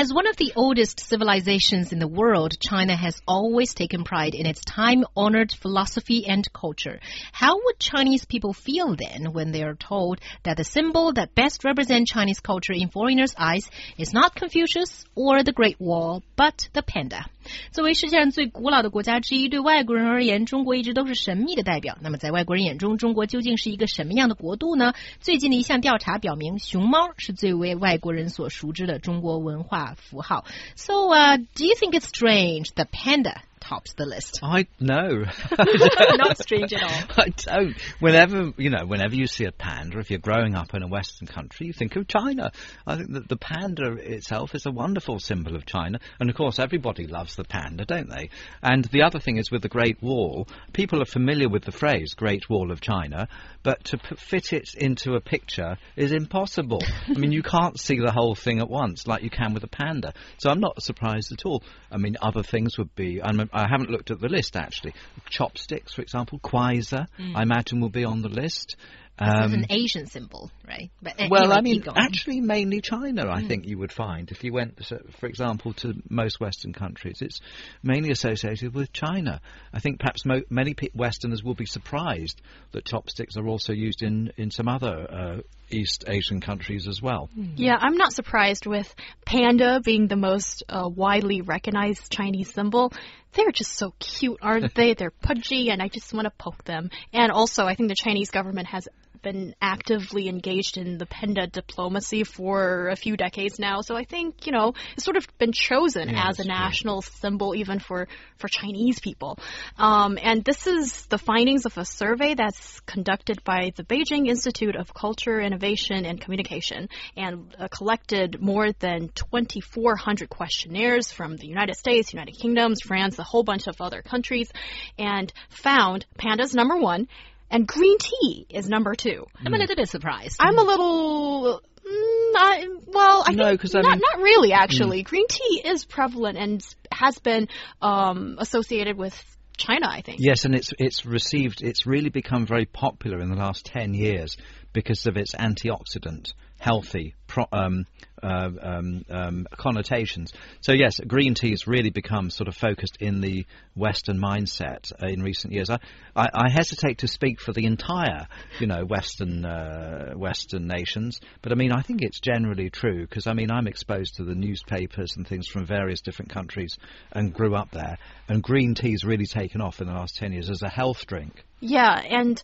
As one of the oldest civilizations in the world, China has always taken pride in its time honored philosophy and culture. How would Chinese people feel then when they are told that the symbol that best represents Chinese culture in foreigners' eyes is not Confucius or the Great Wall, but the panda? 作为世界上最古老的国家之一，对外国人而言，中国一直都是神秘的代表。那么，在外国人眼中，中国究竟是一个什么样的国度呢？最近的一项调查表明，熊猫是最为外国人所熟知的中国文化符号。So, uh, do you think it's strange the panda tops the list. I know. Not strange at all. I don't. Whenever you know, whenever you see a panda, if you're growing up in a Western country, you think of China. I think that the panda itself is a wonderful symbol of China, and of course, everybody loves the panda, don't they? And the other thing is with the Great Wall, people are familiar with the phrase "Great Wall of China," but to fit it into a picture is impossible. I mean, you can't see the whole thing at once like you can with a panda. So I'm not surprised at all. I mean, other things would be. I'm, I haven't looked at the list actually. Chopsticks, for example, Quasar, mm. I imagine will be on the list. Um, an Asian symbol, right? But well, I mean, actually, mainly China. I mm. think you would find if you went, for example, to most Western countries, it's mainly associated with China. I think perhaps mo- many Westerners will be surprised that chopsticks are also used in in some other uh, East Asian countries as well. Hmm. Yeah, I'm not surprised with panda being the most uh, widely recognized Chinese symbol. They're just so cute, aren't they? They're pudgy, and I just want to poke them. And also, I think the Chinese government has been actively engaged in the panda diplomacy for a few decades now. So I think, you know, it's sort of been chosen yeah, as a national true. symbol even for, for Chinese people. Um, and this is the findings of a survey that's conducted by the Beijing Institute of Culture, Innovation, and Communication and uh, collected more than 2,400 questionnaires from the United States, United Kingdoms, France, a whole bunch of other countries, and found pandas number one and green tea is number two. I'm a little bit surprised. I'm a little. Mm, I, well, I no, think not, I mean, not really. Actually, mm. green tea is prevalent and has been um, associated with China, I think. Yes, and it's it's received. It's really become very popular in the last ten years because of its antioxidant healthy pro, um, uh, um, um, connotations. So yes, green tea has really become sort of focused in the Western mindset uh, in recent years. I, I, I, hesitate to speak for the entire, you know, Western uh, Western nations, but I mean I think it's generally true because I mean I'm exposed to the newspapers and things from various different countries and grew up there, and green tea's really taken off in the last ten years as a health drink. Yeah, and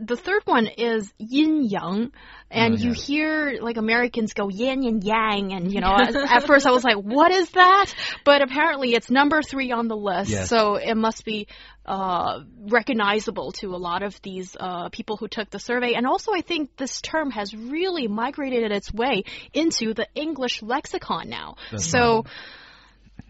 the third one is yin yang, and oh, you hear like Americans go yin and yang, and you know, at first I was like, what is that? But apparently it's number three on the list, yes. so it must be uh, recognizable to a lot of these uh, people who took the survey. And also, I think this term has really migrated its way into the English lexicon now. That's so. Right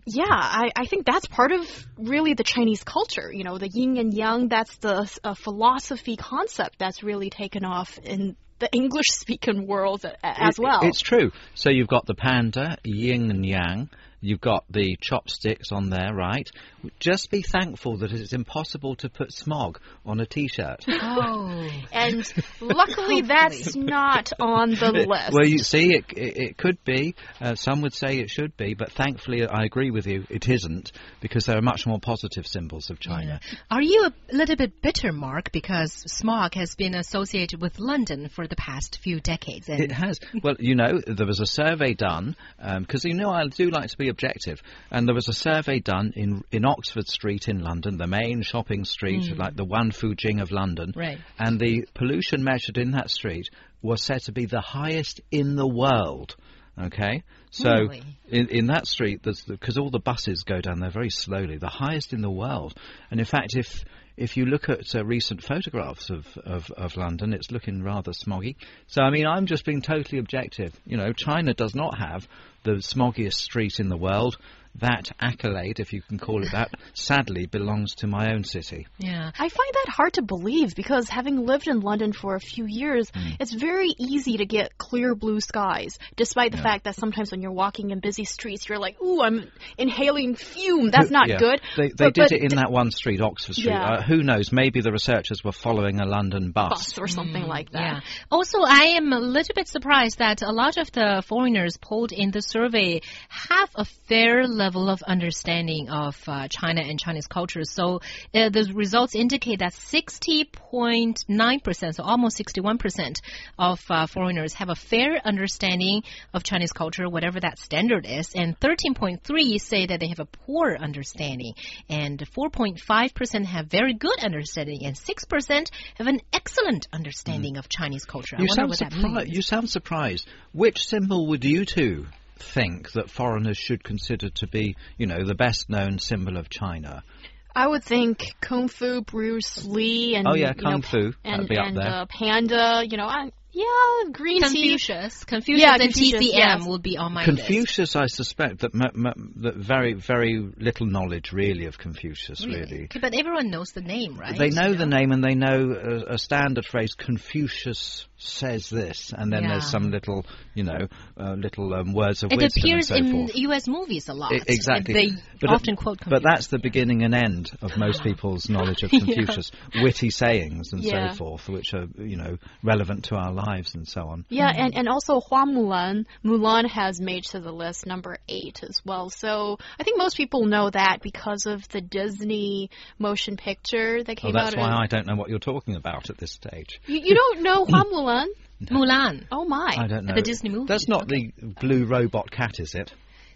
yeah, I, I think that's part of really the Chinese culture. You know, the yin and yang, that's the uh, philosophy concept that's really taken off in the English speaking world as well. It's true. So you've got the panda, yin and yang, You've got the chopsticks on there, right? Just be thankful that it's impossible to put smog on a t-shirt. Oh, and luckily that's not on the list. Well, you see, it, it, it could be. Uh, some would say it should be, but thankfully, I agree with you, it isn't, because there are much more positive symbols of China. Yeah. Are you a little bit bitter, Mark, because smog has been associated with London for the past few decades? it has. Well, you know, there was a survey done, because um, you know I do like to be objective. And there was a survey done in in Oxford Street in London, the main shopping street, mm. like the Wangfujing of London. Right. And the pollution measured in that street was said to be the highest in the world. Okay, so really? in in that street, because all the buses go down there very slowly, the highest in the world. And in fact, if if you look at uh, recent photographs of, of, of, London, it's looking rather smoggy. So, I mean, I'm just being totally objective. You know, China does not have the smoggiest street in the world. That accolade, if you can call it that, sadly belongs to my own city. Yeah. I find that hard to believe because having lived in London for a few years, Hmm. it's very easy to get clear blue skies, despite the fact that sometimes when you're walking in busy streets, you're like, ooh, I'm inhaling fume. That's not Yeah. good. They, they But- did but it in that one street, Oxford Street. Yeah. Uh, who knows? Maybe the researchers were following a London bus. bus or something like that. Yeah. Also, I am a little bit surprised that a lot of the foreigners polled in the survey have a fair level of understanding of uh, China and Chinese culture. So uh, the results indicate that 60.9%, so almost 61% of uh, foreigners have a fair understanding of Chinese culture, whatever that standard is, and 13.3 say that they have a poor understanding, and 4.5% have very good understanding, and 6% have an excellent understanding of Chinese culture. I You wonder sound what that surprised. means. You sound surprised. Which symbol would you two think that foreigners should consider to be, you know, the best known symbol of China? I would think Kung Fu, Bruce Lee, and Oh, yeah, you know, Kung Fu. and, That'd be up and there. Uh, Panda. You know, I, yeah, green tea. Confucius, Confucius Yeah, and Confucius, TCM yes. will be on my list. Confucius, I suspect that, m- m- that very, very little knowledge really of Confucius, really. Okay, but everyone knows the name, right? They know You the name and they know a, a standard phrase. Confucius says this, and then there's some little, you know, uh, little um, words of It wisdom appears and so in forth. U.S. movies a lot. I- exactly. They But it- often quote But that's the beginning and end of most people's knowledge of Confucius. Witty sayings and Yeah. so forth, which are, you know, relevant to our lives and so on. Yeah, and, and also Hua Mulan. Mulan has made to the list number eight as well. So I think most people know that because of the Disney motion picture that Oh, came that's out. why in- I don't know what you're talking about at this stage. you, you don't know Hua Mulan? Mulan. Oh my! I don't know. The Disney movie? That's not the blue robot cat, is it?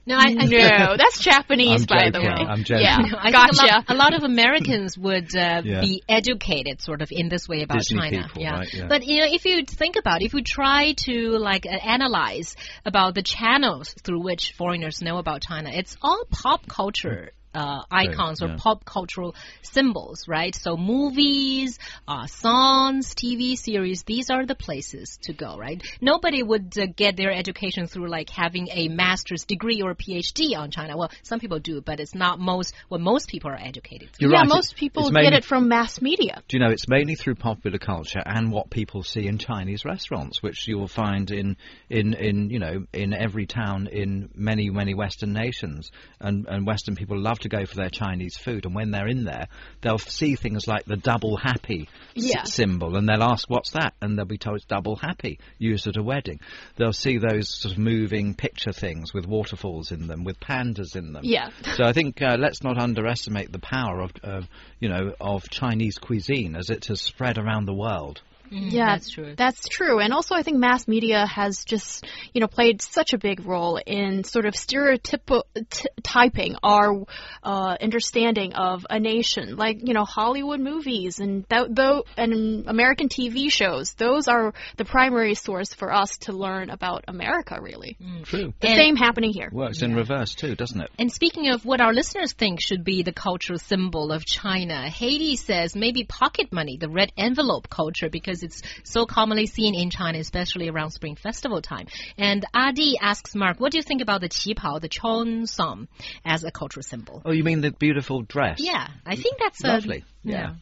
No, I, I No, that's Japanese, I'm by the way. I'm joking. Yeah, I gotcha. think a lot, a lot of Americans would uh, Yeah. be educated sort of in this way about Disney China. people, yeah. right, yeah. But you know, if you think about it, if you try to like uh, analyze about the channels through which foreigners know about China, it's all pop culture. Uh, icons or yeah. pop cultural symbols, right? So movies, uh, songs, TV series, these are the places to go, right? Nobody would uh, get their education through like having a master's degree or a PhD on China. Well, some people do, but it's not most what most people are educated. through. You're yeah, right, most people it's get mainly- it from mass media. Do you know, it's mainly through popular culture and what people see in Chinese restaurants, which you will find in, in, in you know, in every town in many, many Western nations. And, and Western people love to go for their Chinese food. And when they're in there, they'll see things like the double happy Yeah. symbol. And they'll ask, what's that? And they'll be told it's double happy, used at a wedding. They'll see those sort of moving picture things with waterfalls in them, with pandas in them. Yeah. So I think uh, let's not underestimate the power of, of you know of Chinese cuisine as it has spread around the world. Yeah, that's true. That's true. And also, I think mass media has just, you know, played such a big role in sort of stereotyping our uh, understanding of a nation. Like, you know, Hollywood movies and th- though and American TV shows. Those are the primary source for us to learn about America. Really, True. the And- same happening here. Works in reverse too, doesn't it? And speaking of what our listeners think should be the cultural symbol of China, Haiti says maybe pocket money, the red envelope culture, because it's so commonly seen in China, especially around Spring Festival time. And Adi asks Mark, what do you think about the qipao, the cheongsam, as a cultural symbol? Oh, you mean the beautiful dress? Yeah, I think that's Lovely. A, Yeah.